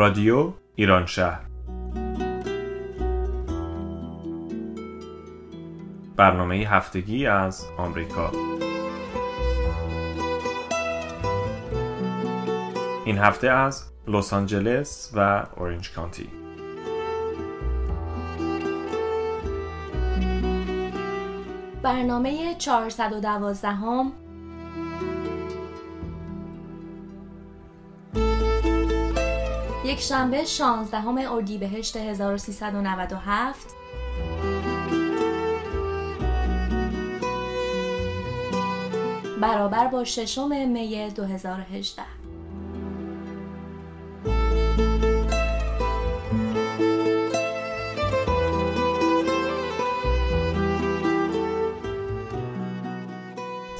رادیو ایران شهر. برنامه هفتگی از آمریکا. این هفته از لس آنجلس و اورنج کانتی. برنامه 412 هم یک شنبه 16 اردیبهشت 1397 برابر با ششم می 2018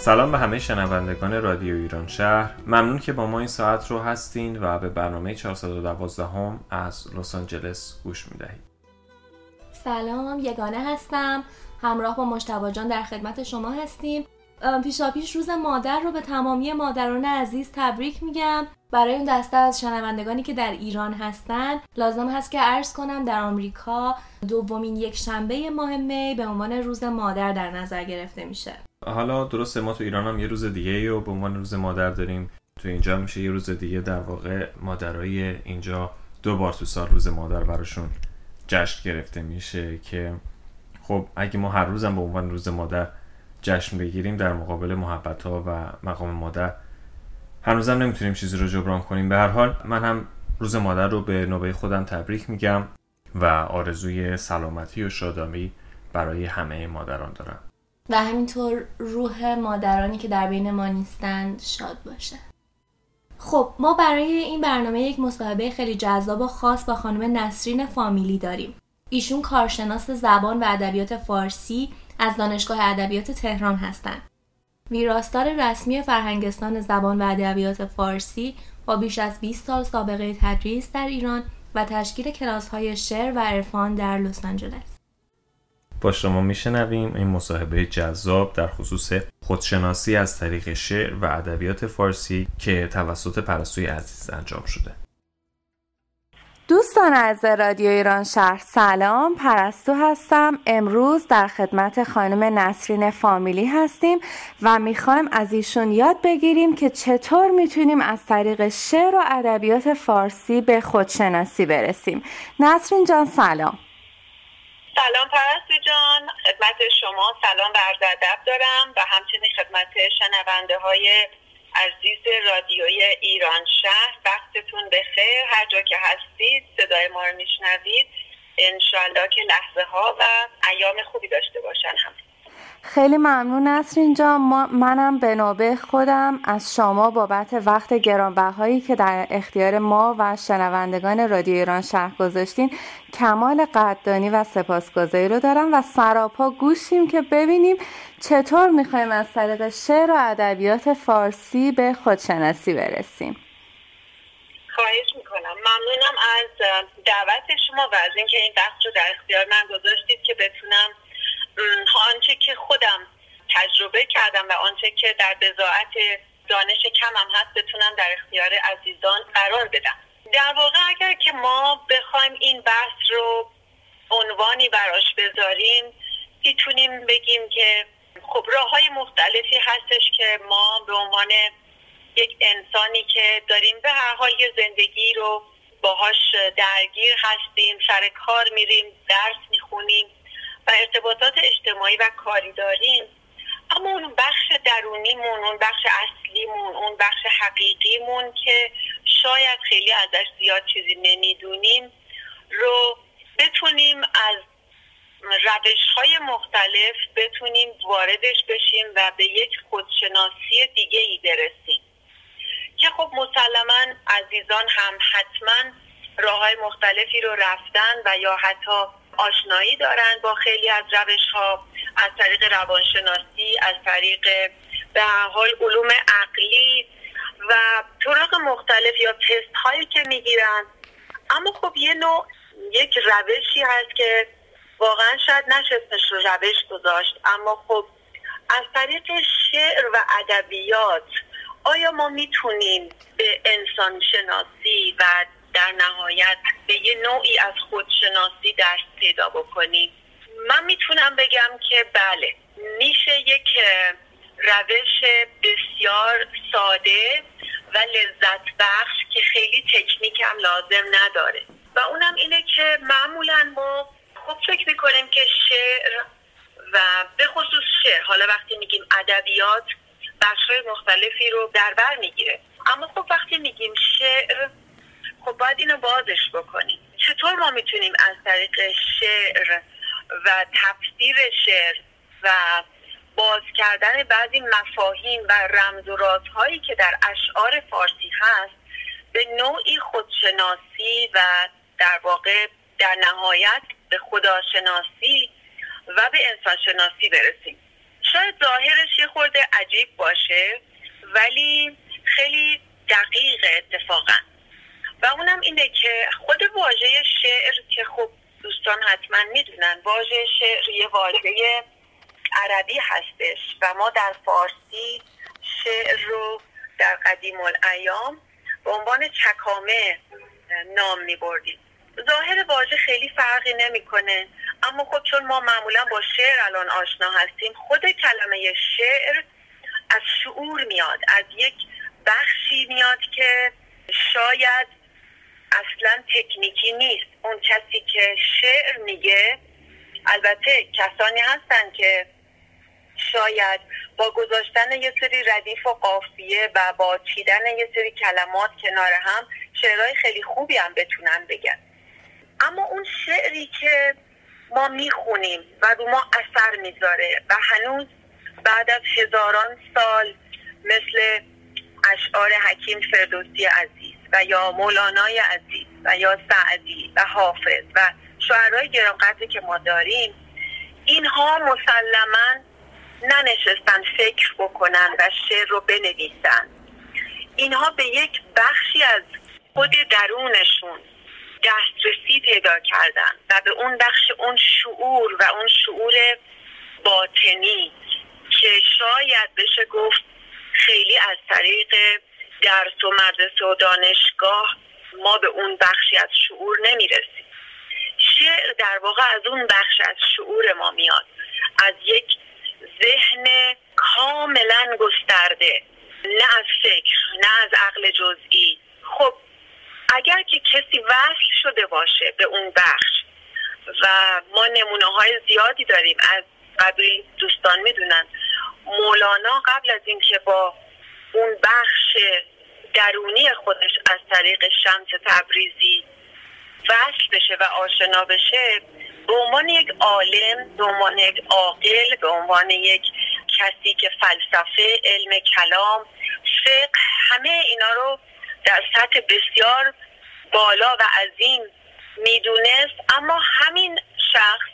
سلام به همه شنوندگان رادیو ایران شهر. ممنون که با ما این ساعت رو هستین و به برنامه 412 هم از لس آنجلس گوش می‌دهید. سلام یگانه هستم. همراه با مشتبا جان در خدمت شما هستیم. پیشا پیش روز مادر رو به تمامی مادران عزیز تبریک میگم. برای اون دسته از شنوندگانی که در ایران هستن لازم هست که عرض کنم در آمریکا دومین یک شنبه ماه می به عنوان روز مادر در نظر گرفته میشه. حالا درسته ما تو ایران هم یه روز دیگه و به عنوان روز مادر داریم. تو اینجا میشه یه روز دیگه در واقع مادرای اینجا دو بار تو سال روز مادر براشون جشن گرفته میشه که خب اگه ما هر روزم به عنوان روز مادر جشن بگیریم در مقابل محبت ها و مقام مادر هنوزم نمی‌تونیم چیزی رو جبران کنیم. به هر حال من هم روز مادر رو به نوبه خودم تبریک میگم و آرزوی سلامتی و شادامی برای همه مادران دارم. و همینطور روح مادرانی که در بین ما نیستند شاد باشه. خب ما برای این برنامه یک مصاحبه خیلی جذاب و خاص با خانم نسرین فامیلی داریم. ایشون کارشناس زبان و ادبیات فارسی از دانشگاه ادبیات تهران هستند. ویراستار رسمی فرهنگستان زبان و ادبیات فارسی با بیش از 20 سال سابقه تدریس در ایران و تشکیل کلاس های شعر و عرفان در لس آنجلس. با شما میشنویم. این مصاحبه جذاب در خصوص خودشناسی از طریق شعر و ادبیات فارسی که توسط پرستوی عزیز انجام شده. دوستان از رادیو ایران شهر سلام. پرستو هستم. امروز در خدمت خانم نسرین فامیلی هستیم و می‌خوایم از ایشون یاد بگیریم که چطور می‌تونیم از طریق شعر و ادبیات فارسی به خودشناسی برسیم. نسرین جان سلام. سلام پرستو جان. خدمت شما سلام و عرض ادب دارم و همچنین خدمت شنونده های عزیز رادیوی ایران شهر. وقتتون بخیر. هر جا که هستید صدای ما رو میشنوید. انشالله که لحظه ها و ایام خوبی داشته باشن هم. خیلی ممنون نسرین جان منم به نوبه خودم از شما بابت وقت گرانبهایی که در اختیار ما و شنوندگان رادیو ایران شهر گذاشتین. کمال قدردانی و سپاسگزاری رو دارم و سراپا گوشیم که ببینیم چطور می‌خوایم از طریق شعر و ادبیات فارسی به خودشناسی برسیم. خواهش می‌کنم. ممنونم از دعوت شما و از اینکه این وقت رو در اختیار من گذاشتید که بتونم آنچه که خودم تجربه کردم و آنچه که در بزاعت دانش کمم هست بتونم در اختیار عزیزان قرار بدم. در واقع اگر که ما بخوایم این بحث رو عنوانی براش بذاریم می‌تونیم بگیم که خب راه های مختلفی هستش که ما به عنوان یک انسانی که داریم به هر حال یه زندگی رو باهاش درگیر هستیم سر کار میریم درس می‌خونیم و ارتباطات اجتماعی و کاری داریم اما اون بخش درونیمون اون بخش اصلیمون اون بخش حقیقیمون که شاید خیلی ازش زیاد چیزی نمی‌دونیم رو بتونیم از روش های مختلف بتونیم واردش بشیم و به یک خودشناسی دیگه ای برسیم. که خب مسلما عزیزان هم حتما راه های مختلفی رو رفتن و یا حتی آشنایی دارن با خیلی از روش ها از طریق روانشناسی از طریق به حال علوم عقلی و طرق مختلف یا تست هایی که می‌گیرن. اما خب یه نوع یک روشی هست که واقعا شاید نشه رو روش گذاشت. اما خب از طریق شعر و ادبیات آیا ما می‌تونیم به انسان شناسی و در نهایت به یه نوعی از خودشناسی دست پیدا بکنیم من می‌تونم بگم که بله میشه یک روش بسیار ساده و لذت بخش که خیلی تکنیک هم لازم نداره. و اونم اینه که معمولا ما خوب فکر می‌کنیم که شعر و به خصوص شعر حالا وقتی میگیم ادبیات بخشهای مختلفی رو در بر می‌گیره. اما خب وقتی میگیم شعر خب باید اینو بازش بکنیم. چطور ما می‌تونیم از طریق شعر و تفسیر شعر و باز کردن بعضی مفاهیم و رمز و رازهایی که در اشعار فارسی هست به نوعی خودشناسی و در واقع در نهایت به خداشناسی و به انسانشناسی برسیم. شاید ظاهرش یه خورده عجیب باشه ولی خیلی دقیق اتفاقا. و اونم اینه که خود واژه شعر که خب دوستان حتما می‌دونن واژه شعر یه واژه عربی هستش و ما در فارسی شعر رو در قدیم الایام به عنوان چکامه نام می بردیم ظاهر واژه خیلی فرقی نمی‌کنه اما خب چون ما معمولا با شعر الان آشنا هستیم خود کلمه شعر از شعور میاد از یک بخشی میاد که شاید اصلا تکنیکی نیست. اون کسی که شعر میگه البته کسانی هستن که شاید با گذاشتن یه سری ردیف و قافیه و با چیدن یه سری کلمات کنار هم شعرهای خیلی خوبی هم بتونن بگن. اما اون شعری که ما می‌خونیم و رو ما اثر می‌ذاره و هنوز بعد از هزاران سال مثل اشعار حکیم فردوسی عزیز و یا مولانای عزیز و یا سعدی و حافظ و شعرهای گرانقدری که ما داریم اینها مسلما ننشستن فکر بکنن و شعر رو بنویسن. اینها به یک بخشی از خود درونشون دسترسی پیدا کردن و به اون بخش اون شعور و اون شعور باطنی که شاید بشه گفت خیلی از طریق درس و مدرسه و دانشگاه ما به اون بخشی از شعور نمی‌رسیم. شعر در واقع از اون بخش از شعور ما میاد. از یک ذهن کاملا گسترده. نه از فکر نه از عقل جزئی. خب اگر که کسی وصل شده باشه به اون بخش و ما نمونه های زیادی داریم از قبل دوستان می‌دونن مولانا قبل از اینکه با اون بخش درونی خودش از طریق شمس تبریزی وصل بشه و آشنا بشه به عنوان یک عالم به عنوان یک عاقل به عنوان یک کسی که فلسفه علم کلام فقه همه اینا رو در سطح بسیار بالا و عظیم می‌دونست. اما همین شخص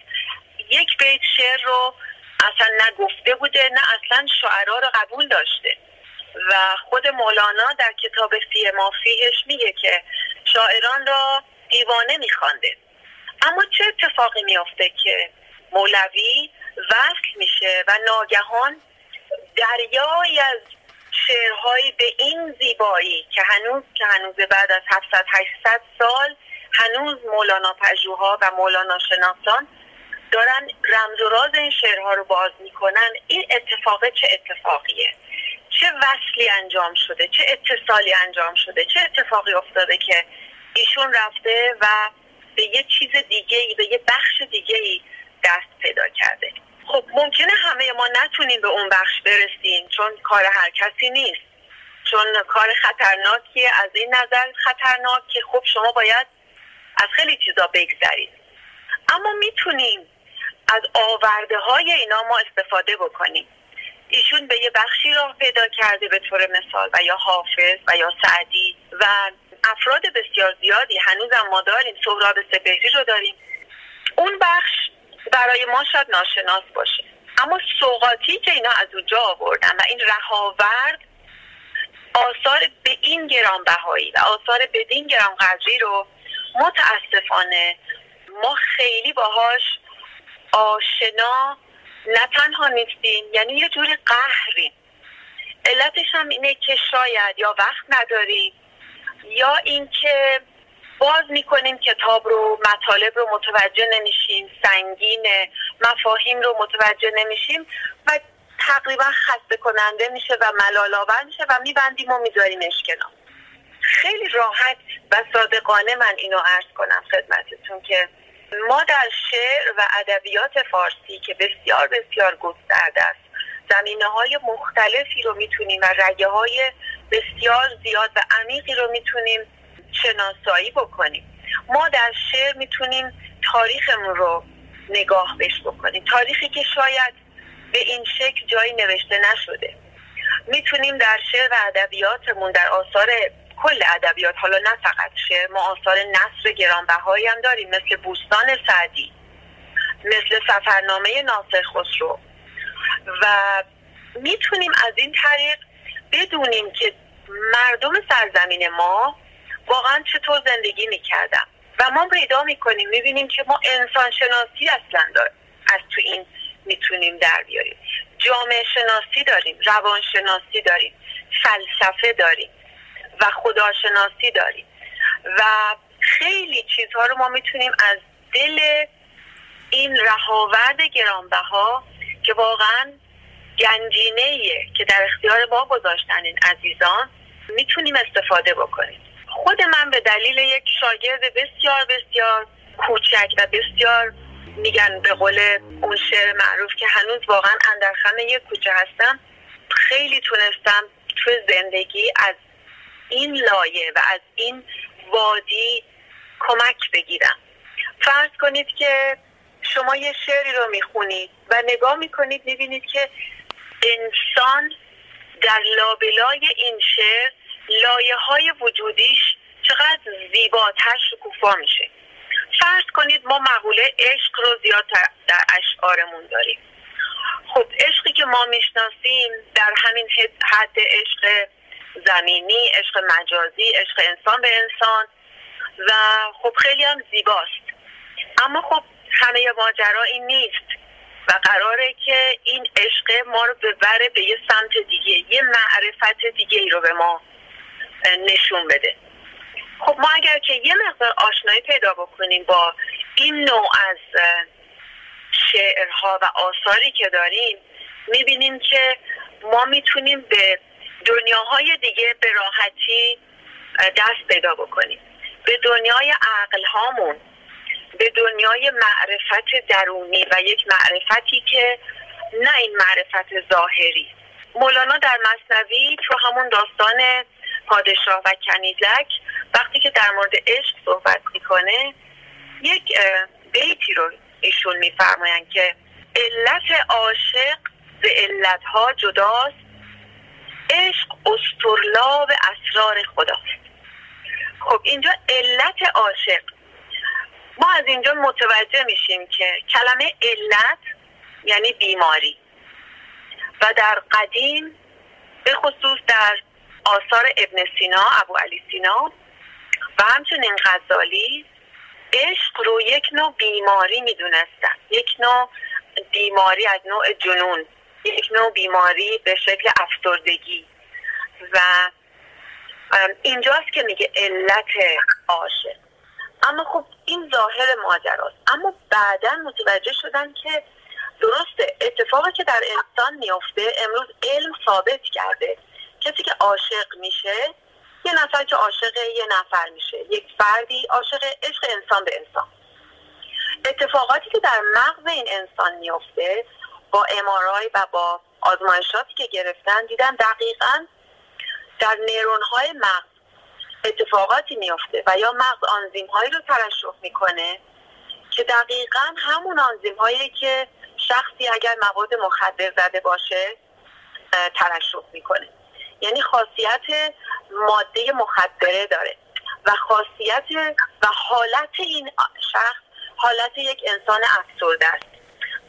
یک بیت شعر رو اصلا نگفته بوده نه اصلا شعرا رو قبول داشته. و خود مولانا در کتاب فی مافیهش میگه که شاعران را دیوانه میخوانده. اما چه اتفاقی میافته که مولوی وصل میشه و ناگهان دریایی از شعرهایی به این زیبایی که هنوز که هنوز بعد از 700 800 سال هنوز مولانا پژوها و مولانا شناسان دارن رمز و راز این شعرها رو باز می‌کنن این اتفاق چه اتفاقیه؟ چه وصلی انجام شده چه اتصالی انجام شده چه اتفاقی افتاده که ایشون رفته و به یه چیز دیگه به یه بخش دیگه ای دست پیدا کرده. خب ممکنه همه ما نتونیم به اون بخش برسیم چون کار هر کسی نیست. چون کار خطرناکیه از این نظر خطرناک که خب شما باید از خیلی چیزا بگذرید. اما می‌تونیم از آورده های اینا ما استفاده بکنیم. ایشون به یه بخشی راه پیدا کرده به طور مثال و یا حافظ و یا سعدی و افراد بسیار زیادی. هنوزم ما داریم سهراب سپهری رو داریم. اون بخش برای ما شاید ناشناس باشه. اما سوقاتی که اینا از اونجا آوردن و این رهاورد آثار به این گرانبهایی و آثار بدین گرانقدری رو متاسفانه ما خیلی باهاش آشنا نه تنها نیستیم یعنی یه جوری قهریم. علتش هم اینه که شاید یا وقت نداریم یا اینکه باز می‌کنیم کتاب رو مطالب رو متوجه نمیشیم سنگین مفاهیم رو متوجه نمیشیم و تقریبا خسته کننده میشه و ملال آور میشه و میبندیم و میذاریمش کنار خیلی راحت و صادقانه من اینو عرض کنم خدمتتون که ما در شعر و ادبیات فارسی که بسیار بسیار گسترده است زمینه های مختلفی رو می‌تونیم و رگه های بسیار زیاد و عمیقی رو می‌تونیم شناسایی بکنیم. ما در شعر می‌تونیم تاریخمون رو نگاه بش بکنیم. تاریخی که شاید به این شکل جایی نوشته نشده. می‌تونیم در شعر و ادبیاتمون در آثار کل ادبیات حالا نه فقط شعر ما آثار نصر گرانبهایی هم داریم مثل بوستان سعدی مثل سفرنامه ناصر خسرو. و می‌تونیم از این طریق بدونیم که مردم سرزمین ما واقعا چطور زندگی می‌کردن. و ما پیدا می‌کنیم می‌بینیم که ما انسان شناسی اصلا داریم. از تو این می‌تونیم در بیاریم. جامعه شناسی داریم روان شناسی داریم فلسفه داریم. و خداشناسی داریم و خیلی چیزها رو ما می‌تونیم از دل این رهاورد گرانبها که واقعا گنجینه که در اختیار ما گذاشتن این عزیزان می‌تونیم استفاده بکنیم. خود من به دلیل یک شاگرد بسیار بسیار کوچک و بسیار میگن به قول اون شعر معروف که هنوز واقعا اندرخم یک کوچه هستم خیلی تونستم تو زندگی از این لایه و از این وادی کمک بگیرم. فرض کنید که شما یه شعری رو می‌خونید و نگاه می‌کنید می‌بینید که انسان در لابلای این شعر لایه های وجودیش چقدر زیباتر شکوفا میشه. فرض کنید ما مقوله عشق رو زیاد در اشعارمون داریم. خب عشقی که ما می‌شناسیم در همین حد عشق زمینی عشق مجازی عشق انسان به انسان و خب خیلی هم زیباست. اما خب همه ماجرا این نیست و قراره که این عشق ما رو ببره به یه سمت دیگه یه معرفت دیگه ای رو به ما نشون بده. خب ما اگر که یه مقدار آشنایی پیدا بکنیم با این نوع از شعرها و آثاری که داریم می‌بینیم که ما می‌تونیم به دنیاهای دیگه به راحتی دست پیدا بکنیم. به دنیای عقل هامون به دنیای معرفت درونی و یک معرفتی که نه این معرفت ظاهری. مولانا در مصنوی تو همون داستان پادشاه و کنیزک وقتی که در مورد عشق صحبت می‌کنه یک بیتی رو ایشون میفرماین که علت عاشق به علتها جداست عشق استرلاب اسرار خداست خب اینجا علت عاشق. ما از اینجا متوجه میشیم که کلمه علت یعنی بیماری. و در قدیم به خصوص در آثار ابن سینا ابو علی سینا و همچنین غزالی عشق رو یک نوع بیماری می‌دونستن. یک نوع بیماری از نوع جنون. یک نوع بیماری به شکل افسردگی. و اینجاست که میگه علت عاشق اما خب این ظاهر ماجراست. اما بعدا متوجه شدن که درسته اتفاقی که در انسان میفته امروز علم ثابت کرده. کسی که عاشق میشه یه نفر که عاشق یه نفر میشه. یک فردی عاشق عشق انسان به انسان. اتفاقاتی که در مغز این انسان میفته با امارای و با آزمایشاتی که گرفتن دیدن دقیقا در نیرون های مغز اتفاقاتی میفته و یا مغز آنزیم هایی رو ترشح می‌کنه که دقیقا همون آنزیم هایی که شخصی اگر مواد مخدر زده باشه ترشح می‌کنه. یعنی خاصیت ماده مخدره داره و خاصیت و حالت این شخص حالت یک انسان افسرده است.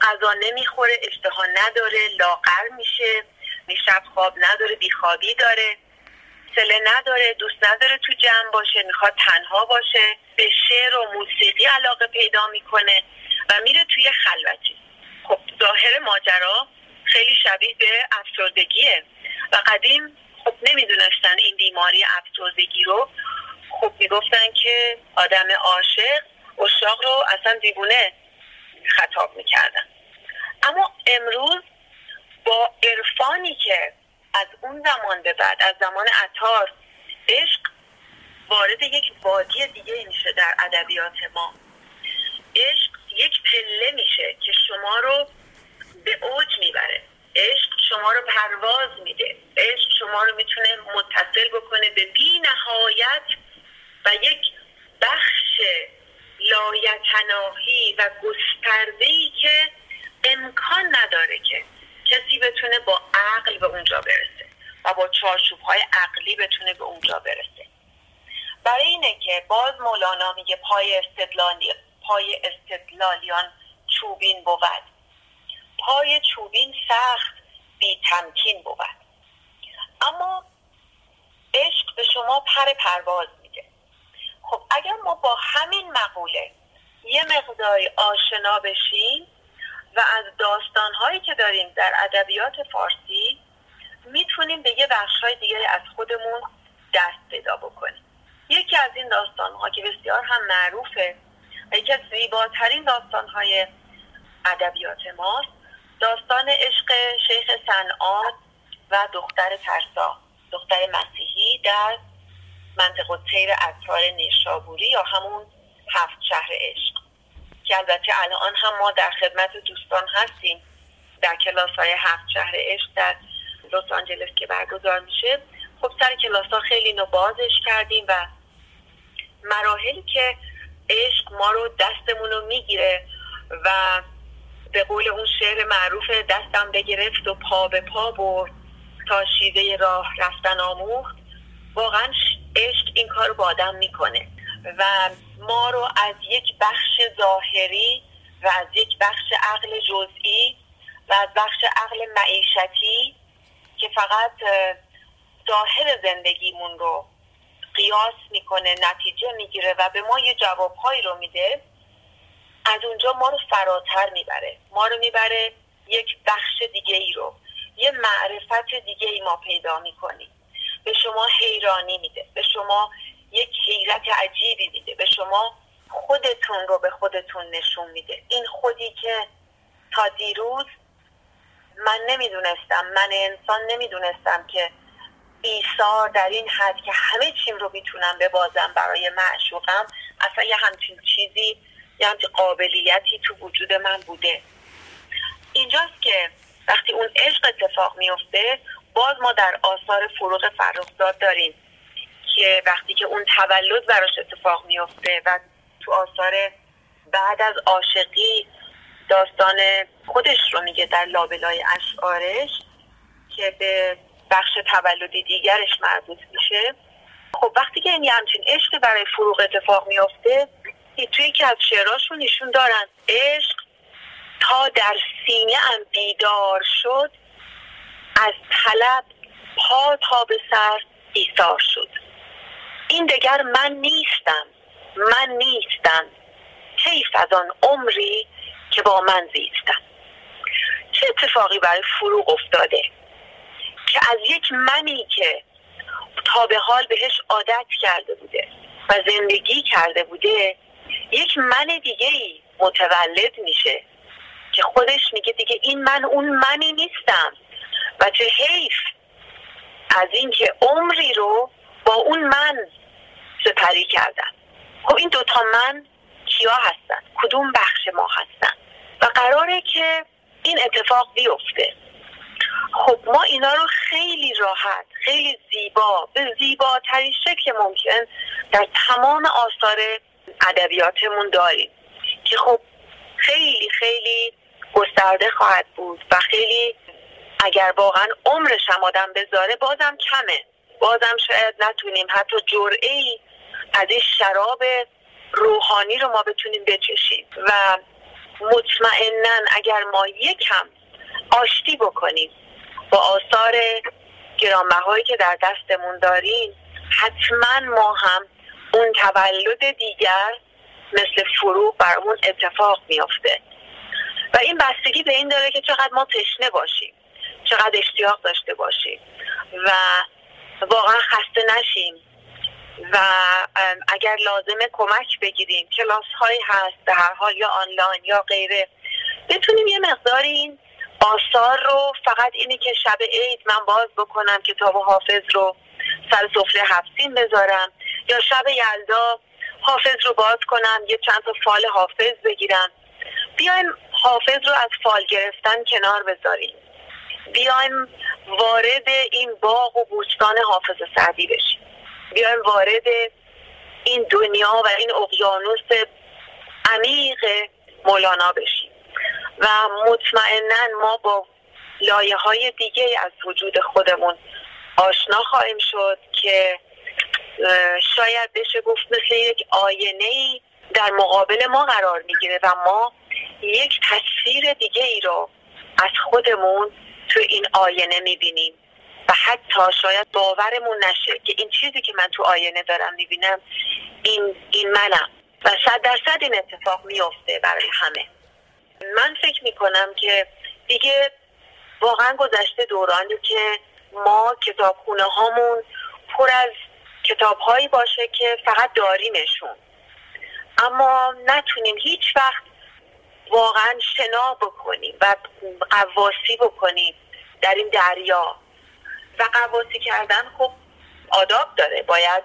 غذا نمی‌خوره اشتها نداره لاغر میشه شب خواب نداره بیخوابی داره سله نداره دوست نداره تو جمع باشه می‌خواد تنها باشه به شعر و موسیقی علاقه پیدا می‌کنه و میره توی خلوتی. خب ظاهر ماجرا خیلی شبیه به افسردگیه و قدیم خب نمی‌دونستن این بیماری افسردگی رو. خب می‌گفتن که آدم عاشق اشاق رو اصلا دیوونه خطاب می‌کردن اما امروز با عرفانی که از اون زمان به بعد از زمان عطار عشق وارد یک وادی دیگه میشه در ادبیات ما. عشق یک پله میشه که شما رو به اوج می‌بره. عشق شما رو پرواز میده. عشق شما رو می‌تونه متصل بکنه به بی نهایت و یک بخش لایتناهی و گسترده که امکان نداره که کسی بتونه با عقل به اونجا برسه و با چارچوب های عقلی بتونه به اونجا برسه. برای اینه که باز مولانا میگه پای استدلالی پای استدلالیان چوبین بود. پای چوبین سخت بی تمکین بود. اما عشق به شما پر پرواز خب اگر ما با همین مقوله یه مقداری آشنا بشیم و از داستانهایی که داریم در ادبیات فارسی می‌تونیم به یه بخشهای دیگه از خودمون دست پیدا بکنیم. یکی از این داستانها که بسیار هم معروفه یکی از زیباترین داستانهای ادبیات ماست داستان عشق شیخ سنعان و دختر ترسا دختر مسیحی در منطقه تیر اتار نیشابوری یا همون هفت شهر عشق. که البته الان هم ما در خدمت دوستان هستیم. در کلاس های هفت شهر عشق در لس آنجلس که برگزار میشه. خب سر کلاس ها خیلی نو بازش کردیم و مراحلی که عشق ما رو دستمون رو می‌گیره و به قول اون شعر معروف دستم بگرفت و پا به پا برد تا شیوه راه رفتن آموخت. واقعا عشق این کار رو با آدم می‌کنه. و ما رو از یک بخش ظاهری و از یک بخش عقل جزئی و از بخش عقل معیشتی که فقط ظاهر زندگیمون رو قیاس می‌کنه نتیجه می‌گیره و به ما یه جوابهایی رو میده از اونجا ما رو فراتر می‌بره. ما رو می‌بره یک بخش دیگه ای رو یه معرفت دیگه ای ما پیدا می‌کنیم. به شما حیرانی میده به شما یک حیرت عجیبی میده به شما خودتون رو به خودتون نشون میده. این خودی که تا دیروز من نمی‌دونستم من انسان نمی‌دونستم که ایثار در این حد که همه چیم رو می‌تونم ببازم برای معشوقم اصلا یه همچین چیزی یه همچین قابلیتی تو وجود من بوده. اینجاست که وقتی اون عشق اتفاق میفته باز ما در آثار فروغ فرخزاد داریم که وقتی که اون تولد براش اتفاق میفته و تو آثار بعد از عاشقی داستان خودش رو میگه در لابلای اشعارش که به بخش تولدی دیگرش مربوط میشه. خب وقتی که این همچین عشق برای فروغ اتفاق میفته توی که از شعراشون نشون دارن عشق تا در سینه هم بیدار شد. از طلب پا تا به سر ایثار شد. این دگر من نیستم من نیستم. حیف از آن عمری که با من زیستم. چه اتفاقی برای فروغ افتاده که از یک منی که تا به حال بهش عادت کرده بوده و زندگی کرده بوده یک من دیگه ای متولد میشه که خودش میگه دیگه این من اون منی نیستم. و چه حیف از اینکه عمری رو با اون من سپری کردم خب این دوتا من کیا هستن؟ کدوم بخش ما هستن؟ و قراره که این اتفاق بیفته. خب ما اینا رو خیلی راحت خیلی زیبا به زیباترین شکل ممکن در تمام آثار ادبیاتمون داریم که خب خیلی خیلی گسترده خواهد بود و خیلی اگر واقعا عمرش هم آدم بذاره بازم کمه. بازم شاید نتونیم حتی جرعه ای از این شراب روحانی رو ما بتونیم بچشیم. و مطمئنا اگر ما یکم آشتی بکنیم با آثار گرانبهایی که در دستمون داریم حتما ما هم اون تولد دیگر مثل فروغ برامون اتفاق میافته. و این بستگی به این داره که چقدر ما تشنه باشیم. چقدر اشتیاق داشته باشیم. و واقعا خسته نشیم. و اگر لازمه کمک بگیریم. کلاس هایی هست به هر حال یا آنلاین یا غیره. بتونیم یه مقدار این آثار رو فقط اینی که شب عید من باز بکنم کتاب حافظ رو سر سفره هفتین بذارم. یا شب یلدا حافظ رو باز کنم یه چند تا فال حافظ بگیرم. بیایم حافظ رو از فال گرفتن کنار بذاریم. بیایم وارد این باغ و بوستان حافظ سعدی بشیم. بیایم وارد این دنیا و این اقیانوس عمیق مولانا بشیم. و مطمئنا ما با لایه های دیگه از وجود خودمون آشنا خواهیم شد که شاید بشه گفت مثل یک آینه ای در مقابل ما قرار می‌گیره و ما یک تصویر دیگه ای رو از خودمون تو این آینه می‌بینیم. و حتی شاید باورمون نشه که این چیزی که من تو آینه دارم می‌بینم این این منم. و صد درصد این اتفاق میافته برای همه. من فکر می‌کنم که دیگه واقعا گذشته دورانی که ما کتابخونه هامون پر از کتاب هایی باشه که فقط داریمشون. اما نتونیم هیچ وقت واقعا شنا بکنیم و قواسی بکنیم در این دریا. و قواسی کردن خب آداب داره. باید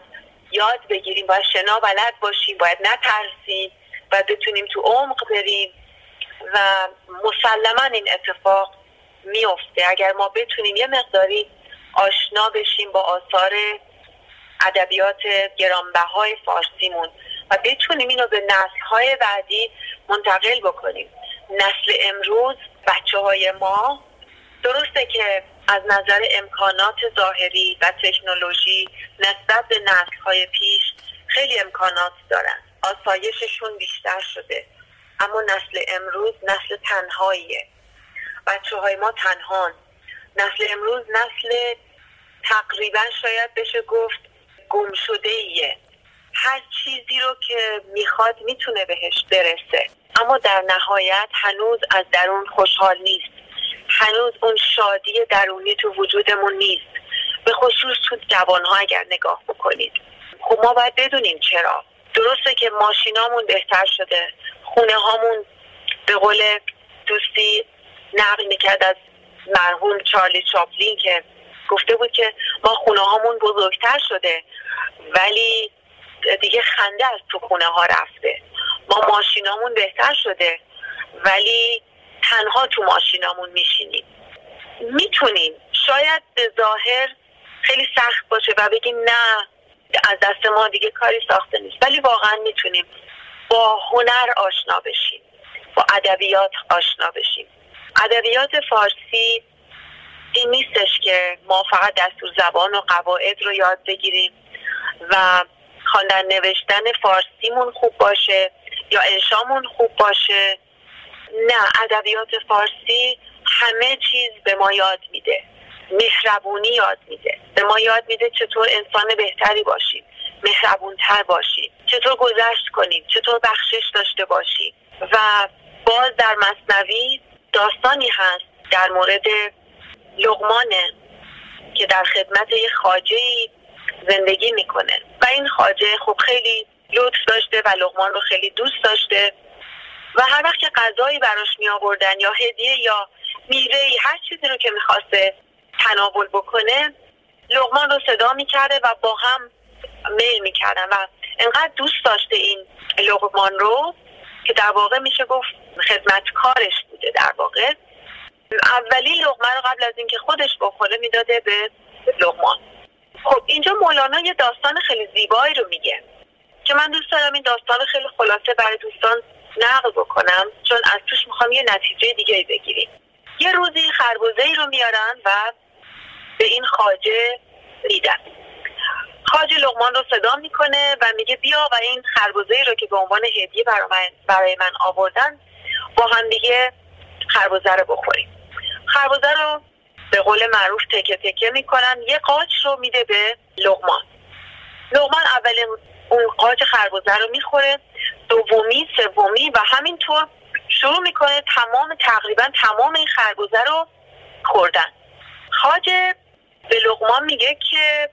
یاد بگیریم باید شنا بلد باشیم باید نترسیم و بتونیم تو عمق بریم و مسلما این اتفاق میفته اگر ما بتونیم یه مقداری آشنا بشیم با آثار ادبیات گرانبهای فارسیمون و بتونیم اینو به نسل های بعدی منتقل بکنیم. نسل امروز بچه های ما درسته که از نظر امکانات ظاهری و تکنولوژی نسبت به نسل های پیش خیلی امکانات دارن. آسایششون بیشتر شده. اما نسل امروز نسل تنهاییه. بچه های ما تنهان. نسل امروز نسل تقریبا شاید بشه گفت گم شده ایه هر چیزی رو که می‌خواد می‌تونه بهش برسه. اما در نهایت هنوز از درون خوشحال نیست. هنوز اون شادی درونی تو وجودمون نیست. به خصوص تو جوانها اگر نگاه بکنید. خب ما باید بدونیم چرا. درسته که ماشینامون بهتر شده. خونه هامون به قول دوستی نقل می‌کرد از مرحوم چارلی چاپلین که گفته بود که ما خونه هامون بزرگتر شده. ولی دیگه خنده از تو خونه ها رفته. ما ماشینامون بهتر شده ولی تنها تو ماشینامون میشینیم. می‌تونیم. شاید به ظاهر خیلی سخت باشه و بگیم نه از دست ما دیگه کاری ساخته نیست. ولی واقعا می‌تونیم با هنر آشنا بشیم با ادبیات آشنا بشیم. ادبیات فارسی این نیستش که ما فقط دستور زبان و قواعد رو یاد بگیریم و خواندن نوشتن فارسیمون خوب باشه یا انشامون خوب باشه. نه ادبیات فارسی همه چیز به ما یاد میده. مهربونی یاد میده. به ما یاد میده چطور انسان بهتری باشیم مهربونتر باشیم چطور گذشت کنیم چطور بخشش داشته باشیم. و باز در مصنوی داستانی هست در مورد لغمانه که در خدمت یه خاجه زندگی می‌کنه. و این خاجه خب خیلی لطف داشته و لغمان رو خیلی دوست داشته. و هر وقت که غذایی براش می آوردن یا هدیه یا میوه هر چیزی رو که می‌خواسته تناول بکنه لغمان رو صدا می‌کرده و با هم میل می‌کردن و انقدر دوست داشته این لغمان رو که در واقع میشه گفت خدمتکارش بوده در واقع. اولی لغمه رو قبل از اینکه خودش بخوره می‌داده به لغمان خب اینجا مولانا یه داستان خیلی زیبایی رو میگه. که من دوست دارم این داستان خیلی خلاصه برای دوستان نقل بکنم چون از توش می‌خوام یه نتیجه دیگه بگیریم. یه روزی خربوزه ای رو میارن و به این خاجه میدن. خاجه لغمان رو صدا می‌کنه و میگه بیا و این خربوزه ای رو که به عنوان هدیه برای من, برای من آوردن با هم دیگه خربوزه رو بخوریم. خربوزه رو به قول معروف تکه تکه می‌کنن. یه قاچ رو میده به لغمان لغمان اولین اون قاچ خربوزه رو می‌خوره دومی سومی و همینطور شروع می‌کنه تمام تقریبا تمام این خربوزه رو خوردن. خاجه به لغمان میگه که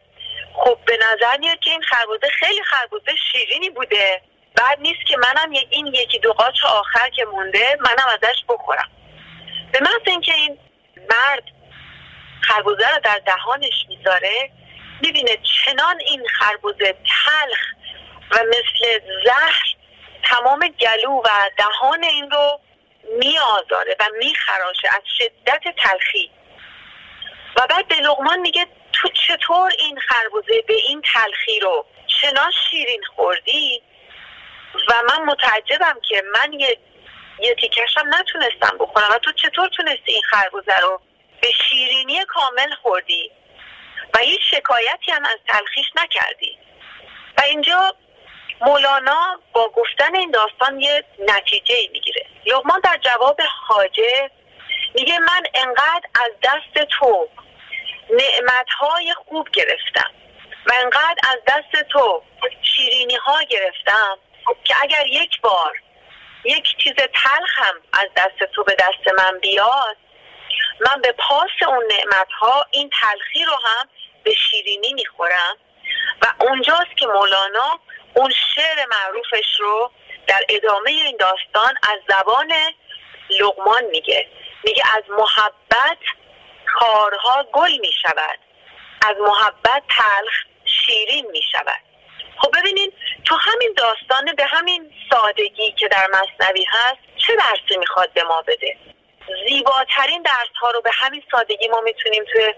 خب به نظر میاد که این خربوزه خیلی خربوزه شیرینی بوده. بعد نیست که منم این یکی دو قاچ آخر که مونده منم ازش بخورم. به محض اینکه این مرد خربوزه رو در دهانش می‌ذاره می‌بینه چنان این خربوزه تلخ و مثل زهر تمام گلو و دهان این رو میآزاره و میخراشه از شدت تلخی. و بعد به لغمان میگه تو چطور این خربوزه به این تلخی رو چنان شیرین خوردی؟ و من متعجبم که من یه یه تیکشم نتونستم بخورم. و تو چطور تونستی این خربوزه رو به شیرینی کامل خوردی و هیچ شکایتی هم از تلخیش نکردی. و اینجا مولانا با گفتن این داستان یه نتیجه می‌گیره. لغمان در جواب حاجه میگه من انقدر از دست تو نعمتهای خوب گرفتم و انقدر از دست تو شیرینی ها گرفتم که اگر یک بار یک چیز تلخ هم از دست تو به دست من بیاد من به پاس اون نعمت ها این تلخی رو هم به شیرینی می‌خورم. و اونجاست که مولانا اون شعر معروفش رو در ادامه این داستان از زبان لغمان میگه. میگه از محبت کارها گل می‌شود. از محبت تلخ شیرین می‌شود. خب ببینین تو همین داستان به همین سادگی که در مصنوی هست چه درسی می‌خواد به ما بده؟ زیباترین درس ها رو به همین سادگی ما می‌تونیم توی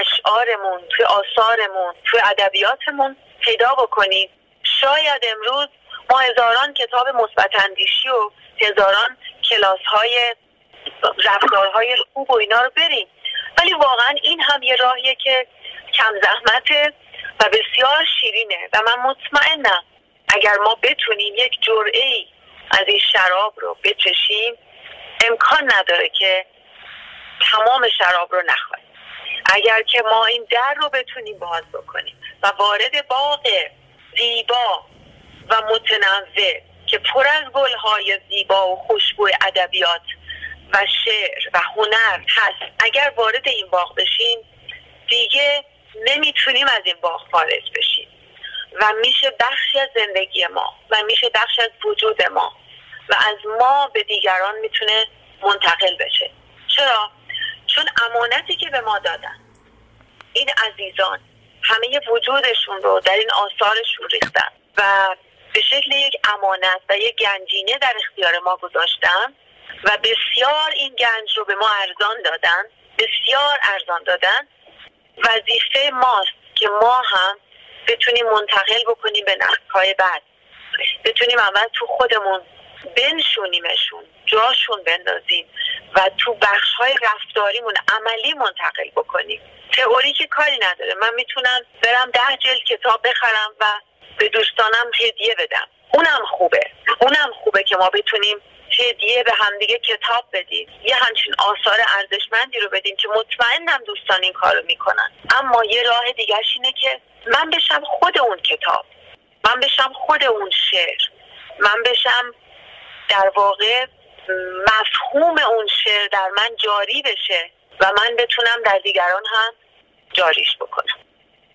اشعارمون توی آثارمون توی ادبیاتمون پیدا بکنیم. شاید امروز ما هزاران کتاب مثبت اندیشی و هزاران کلاس های رفتارهای خوب و اینا رو بریم. ولی واقعا این هم یه راهیه که کم زحمته و بسیار شیرینه و من مطمئنم اگر ما بتونیم یک جرعه ای از این شراب رو بچشیم امکان نداره که تمام شراب رو نخواهیم اگر که ما این در رو بتونیم باز بکنیم و وارد باغ زیبا و متنوع که پر از گلهای زیبا و خوشبوی ادبیات و شعر و هنر هست اگر وارد این باغ بشیم دیگه نمی‌تونیم از این باغ خارج بشیم. و میشه بخشی از زندگی ما و میشه بخشی از وجود ما و از ما به دیگران می‌تونه منتقل بشه. چرا؟ چون امانتی که به ما دادن. این عزیزان همه وجودشون رو در این آثارشون ریختن و به شکل یک امانت و یک گنجینه در اختیار ما گذاشتن و بسیار این گنج رو به ما ارزان دادن بسیار ارزان دادن. وظیفه ماست که ما هم بتونیم منتقل بکنیم به نسل‌های بعد. بتونیم اول تو خودمون بنشونیمشون جاشون بندازیم و تو بخش های رفتاریمون عملی منتقل بکنیم. تئوری که کاری نداره. من می‌تونم برم ده جلد کتاب بخرم و به دوستانم هدیه بدم. اونم خوبه. اونم خوبه که ما بتونیم هدیه به همدیگه کتاب بدیم. یه همچین آثار ارزشمندی رو بدیم که مطمئنم دوستان این کارو می‌کنن. اما یه راه دیگرش اینه که من بشم خود اون کتاب. من بشم خود اون شعر. من بشم در واقع مفهوم اون شعر در من جاری بشه و من بتونم در دیگران هم جاریش بکنم.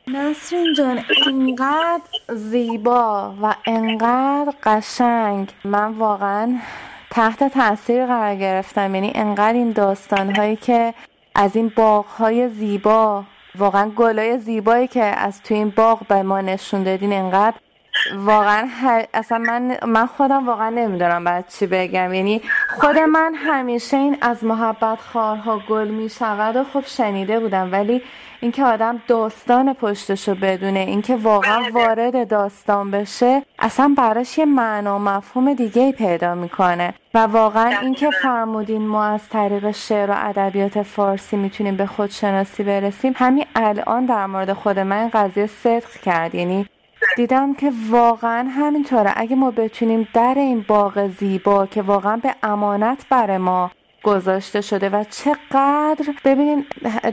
نسرین جان اینقدر زیبا و انقدر قشنگ. من واقعا تحت تاثیر قرار گرفتم. یعنی انقدر این داستان هایی که از این باغ های زیبا واقعا گلای زیبایی که از تو این باغ به ما نشون دادین انقدر واقعا اصلا من من خودم واقعا نمی‌دونم بعد چی بگم. یعنی خود من همیشه این از محبت خارها گل می شود و خب شنیده بودم. ولی اینکه آدم داستان پشتشو بدونه اینکه واقعا بله. وارد داستان بشه اصلا براش یه معنا و مفهوم دیگه پیدا می‌کنه. و واقعا اینکه فرمودین ما از طریق شعر و ادبیات فارسی می‌تونیم به خودشناسی برسیم همین الان در مورد خود من قضیه صدق کرد. یعنی دیدم که واقعا همینطوره. اگه ما بتونیم در این باغ زیبا که واقعا به امانت بر ما گذاشته شده و چقدر ببینین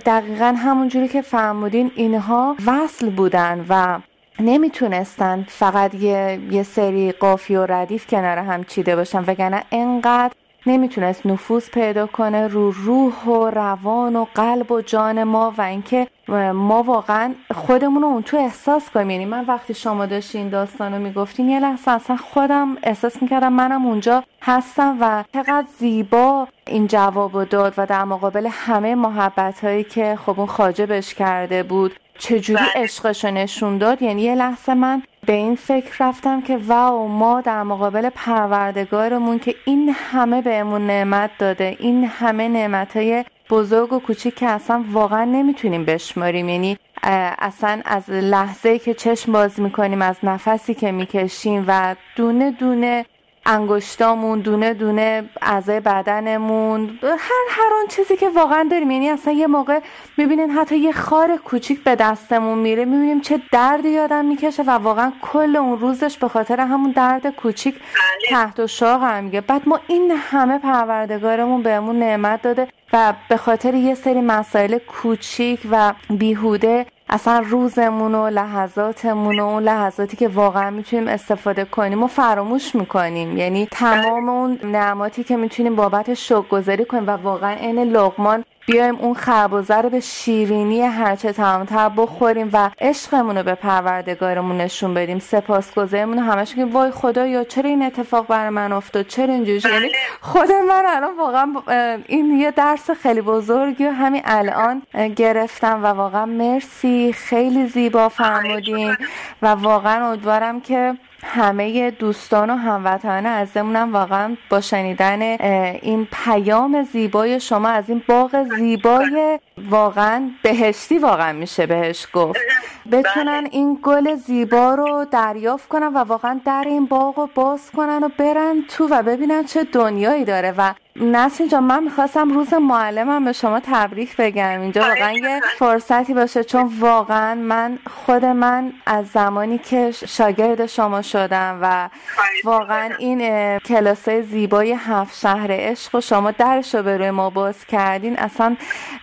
دقیقا همونجوری که فرمودین اینها وصل بودن و نمی‌تونستن فقط یه, یه سری قافی و ردیف کنار هم چیده باشن وگرنه انقدر نمی‌تونست نفوذ پیدا کنه رو روح و روان و قلب و جان ما و اینکه ما واقعا خودمون رو اون تو احساس کنیم. یعنی من وقتی شما داشتین داستان رو می‌گفتین یه لحظه اصلا خودم احساس می‌کردم منم اونجا هستم و چقدر زیبا این جواب داد و در مقابل همه محبت هایی که خب اون خاجبش کرده بود. چجوری بله. عشقش نشون داد؟ یعنی یه لحظه من به این فکر رفتم که واو ما در مقابل پروردگارمون که این همه بهمون نعمت داده این همه نعمت های بزرگ و کوچیک که اصلا واقعا نمی‌تونیم بشماریم. یعنی اصلا از لحظه که چشم باز می‌کنیم از نفسی که می‌کشیم و دونه دونه انگشتامون دونه دونه اعضای بدنمون هر هر آن چیزی که واقعا داریم یعنی اصلا یه موقع می‌بینین حتی یه خار کوچیک به دستمون میره می‌بینیم چه دردی یادم می‌کشه و واقعا کل اون روزش به خاطر همون درد کوچیک بله. تحت و شاق هم میگه بعد ما این همه پروردگارمون بهمون نعمت داده و به خاطر یه سری مسائل کوچیک و بیهوده اصلا روزمون و لحظاتمون و اون لحظاتی که واقعا می‌تونیم استفاده کنیم و فراموش می‌کنیم. یعنی تمام اون نعماتی که می‌تونیم بابت شکر گذاری کنیم و واقعا عین لغمان بیایم اون خربوزه رو به شیرینی هرچه تمامتر بخوریم و عشقمون رو به پروردگارمون نشون بدیم. سپاسگزارمون. همش که وای خدا یا چرا این اتفاق برای من افتاد؟ چرا اینجوری یعنی بله. خود من الان واقعا این یه درس خیلی بزرگی و همین الان گرفتم و واقعا مرسی. خیلی زیبا فرمودین و واقعا امیدوارم که همه دوستان و هموطنان عزیزمونم واقعا با شنیدن این پیام زیبای شما از این باغ زیبای واقعا بهشتی واقعا میشه بهش گفت. بتونن بله. این گل زیبا رو دریافت کنن و واقعا در این باغ رو باز کنن و برن تو و ببینن چه دنیایی داره و نسیم جان من می‌خواستم روز معلمم به شما تبریک بگم. اینجا واقعا یه فرصتی باشه چون واقعا من خود من از زمانی که شاگرد شما شدم و واقعا این کلاسای زیبای هفت شهر عشق و شما درش رو به روی ما باز کردین اصلا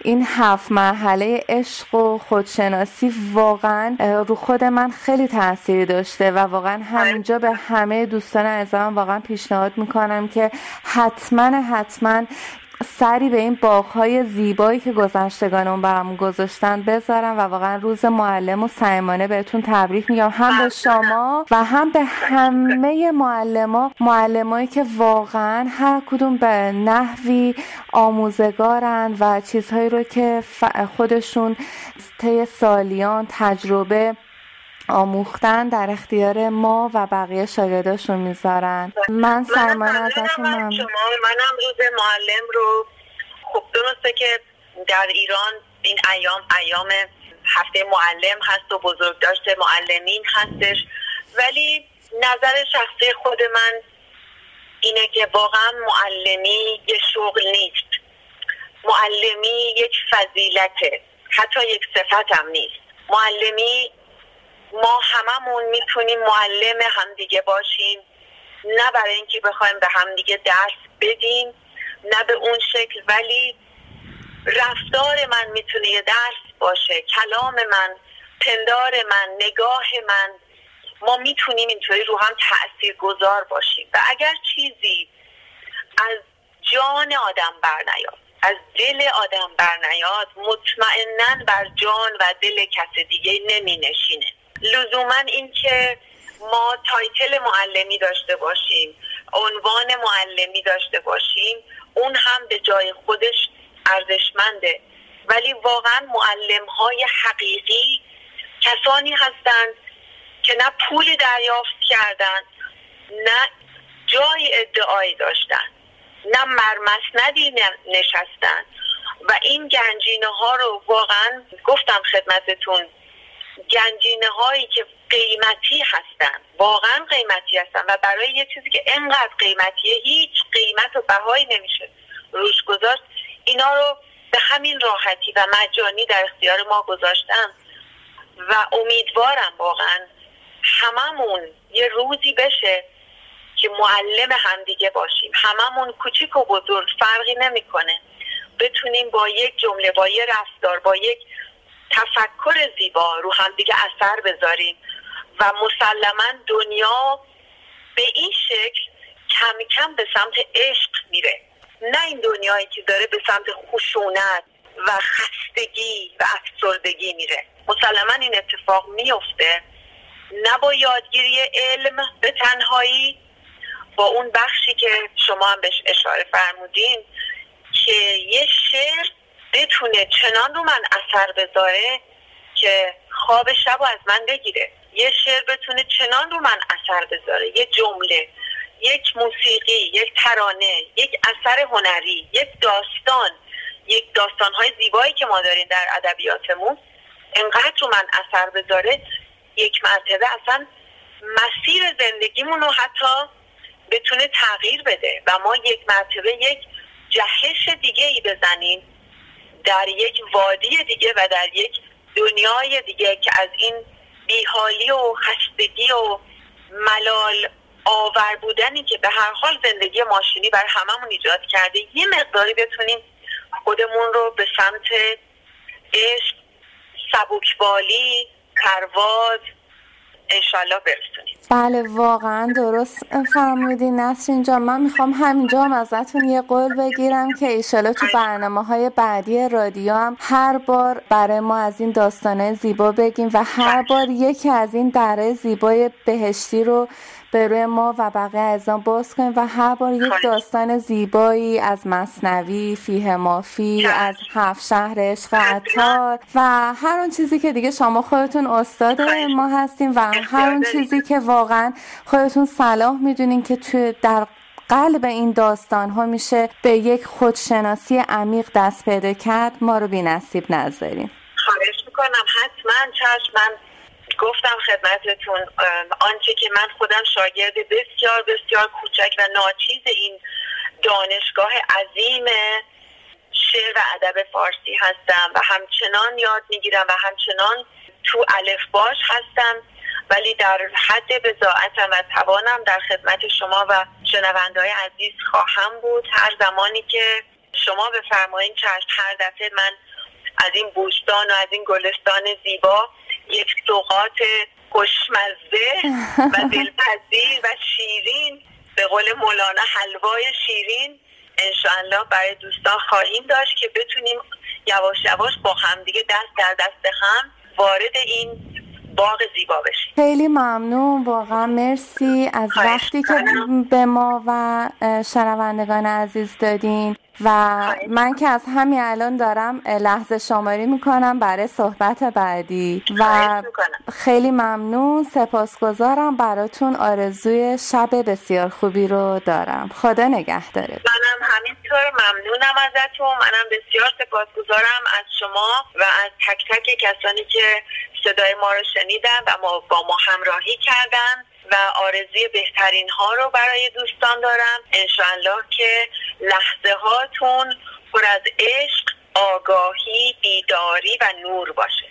این هفت مرحله عشق و خودشناسی واقعا رو خود من خیلی تاثیر داشته و واقعا همینجا به همه دوستان عزیزم واقعا پیشنهاد می‌کنم که حتما حتما سری به این باغهای زیبایی که گذشتگان اون برام گذاشتن بذارم و واقعا روز معلم و سیمانه بهتون تبریک میگم. هم به شما و هم به همه معلما معلمایی که واقعا هر کدوم به نحوی آموزگارن و چیزهایی رو که خودشون طی سالیان تجربه آموختن در اختیار ما و بقیه شاگرداشون می‌ذارن. من سرمان ازتون ممنون. منم روز معلم رو خب درسته که در ایران این ایام ایام هفته معلم هست و بزرگ داشته معلمین هستش. ولی نظر شخصی خود من اینه که واقعا معلمی یه شغل نیست. معلمی یک فضیلته. حتی یک صفت هم نیست. معلمی ما هممون می‌تونیم معلم همدیگه باشیم. نه برای اینکه بخوایم به همدیگه درس بدیم نه به اون شکل ولی رفتار من می‌تونه یه درس باشه. کلام من پندار من نگاه من. ما می‌تونیم اینطوری رو هم تأثیر گذار باشیم. و اگر چیزی از جان آدم برنیاد از دل آدم برنیاد مطمئنا بر جان و دل کس دیگه نمی نشینه لزوما اینکه ما تایتل معلمی داشته باشیم عنوان معلمی داشته باشیم اون هم به جای خودش ارزشمنده. ولی واقعا معلم های حقیقی کسانی هستند که نه پولی دریافت کردن نه جای ادعایی داشتن نه مرمسندی نشستن. و این گنجینه ها رو واقعا گفتم خدمتتون گنجینه هایی که قیمتی هستن واقعا قیمتی هستن و برای یه چیزی که انقدر قیمتیه هیچ قیمت و بهایی نمیشه روش گذاشت. اینا رو به همین راحتی و مجانی در اختیار ما گذاشتم و امیدوارم واقعا هممون یه روزی بشه که معلم همدیگه باشیم. هممون کوچیک و بزرگ فرقی نمی‌کنه. بتونیم با یک جمله با یه رفتار با یک تفکر زیبا رو هم دیگه اثر بذاریم و مسلما دنیا به این شکل کم کم به سمت عشق میره. دنیایی که داره به سمت خشونت و خستگی و افسردگی میره. مسلما این اتفاق میفته نه با یادگیری علم به تنهایی با اون بخشی که شما هم بهش اشاره فرمودین که یه شعر بتونه چنان رو من اثر بذاره که خواب شب از من بگیره. یه شعر بتونه چنان رو من اثر بذاره. یه جمله یک موسیقی یک ترانه یک اثر هنری یک داستان یک داستانهای زیبایی که ما داریم در ادبیاتمون انقدر رو من اثر بذاره یک مرتبه اصلا مسیر زندگیمون رو حتی بتونه تغییر بده و ما یک مرتبه یک جهش دیگه ای بزنیم. در یک وادی دیگه و در یک دنیای دیگه که از این بیحالی و خستگی و ملال آور بودنی که به هر حال زندگی ماشینی بر هممون ایجاد کرده یه مقداری بتونیم خودمون رو به سمت عشق سبکبالی پرواز انشالله برسونیم. بله واقعا درست فرمودین نسرین جان. من می‌خوام همینجا هم ازتون یه قول بگیرم که ایشالا تو برنامه های بعدی رادیو هم هر بار برای ما از این داستانه زیبا بگیم و هر بار یکی از این دره زیبای بهشتی رو به روی ما و بقیه ازان باز کنیم و هر بار یک داستان زیبایی از مصنوی فیه مافی از هفت شهر عشق عطار و هر اون چیزی که دیگه شما خودتون استاد ما هستیم و هر اون چیزی که واقعا خودتون صلاح می‌دونین که توی در قلب این داستان ها میشه به یک خودشناسی عمیق دست پیدا کرد ما رو بی نصیب نذاریم خواهش می‌کنم. حتما چشم. من گفتم خدمتتون آنچه که من خودم شاگرد بسیار بسیار کوچک و ناچیز این دانشگاه عظیم شعر و ادب فارسی هستم و همچنان یاد می‌گیرم و همچنان تو الف باش هستم. ولی در حد بزاعتم و توانم در خدمت شما و شنوندهای عزیز خواهم بود. هر زمانی که شما بفرمایین چشم هر دفعه من از این بوستان و از این گلستان زیبا یک سوقات خوشمزه و دلپذیر و شیرین به قول مولانا حلوای شیرین. انشاءالله برای دوستان خواهیم داشت که بتونیم یواش یواش با همدیگه دست در دست هم وارد این باغ زیبا بشیم خیلی ممنون واقعا مرسی. از وقتی که به ما و شنوندگان عزیز دادین و من که از همین الان دارم لحظه شماری می‌کنم برای صحبت بعدی. و خیلی ممنون. سپاسگزارم. براتون آرزوی شب بسیار خوبی رو دارم. خدا نگه داره منم همینطور. ممنونم ازتون. منم بسیار سپاسگزارم از شما و از تک تک کسانی که صدای ما رو شنیدن و ما با ما همراهی کردن و آرزوی بهترین ها رو برای دوستان دارم. انشاءالله که لحظه هاتون پر از عشق آگاهی بیداری و نور باشه.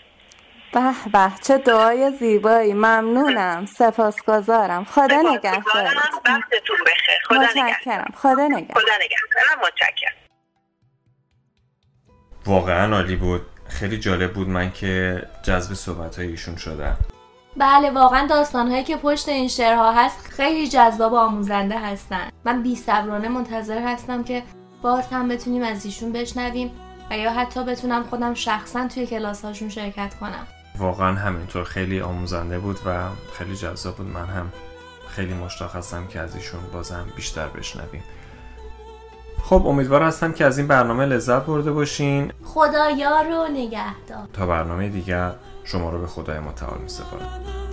به به چه دعای زیبایی. ممنونم. سپاسگزارم. خدا نگهدار. وقتتون بخیر. خدا متشکرم. خدا نگهدار. خدا نگهدارم متشکرم. واقعا عالی بود. خیلی جالب بود من که جذب صحبت ایشون شدم. بله واقعا داستان هایی که پشت این شعرها هست خیلی جذاب و آموزنده هستن. من بی صبرانه منتظر هستم که باز هم بتونیم از ایشون بشنویم و یا حتی بتونم خودم شخصا توی کلاس هاشون شرکت کنم. واقعا همینطور خیلی آموزنده بود و خیلی جذاب بود. من هم خیلی مشتاق هستم که از ایشون بازم بیشتر بشنویم. خب امیدوار هستم که از این برنامه لذت برده باشین. خدا یار رو نگهدار. تا برنامه دیگر شما رو به خدای متعال می سپارم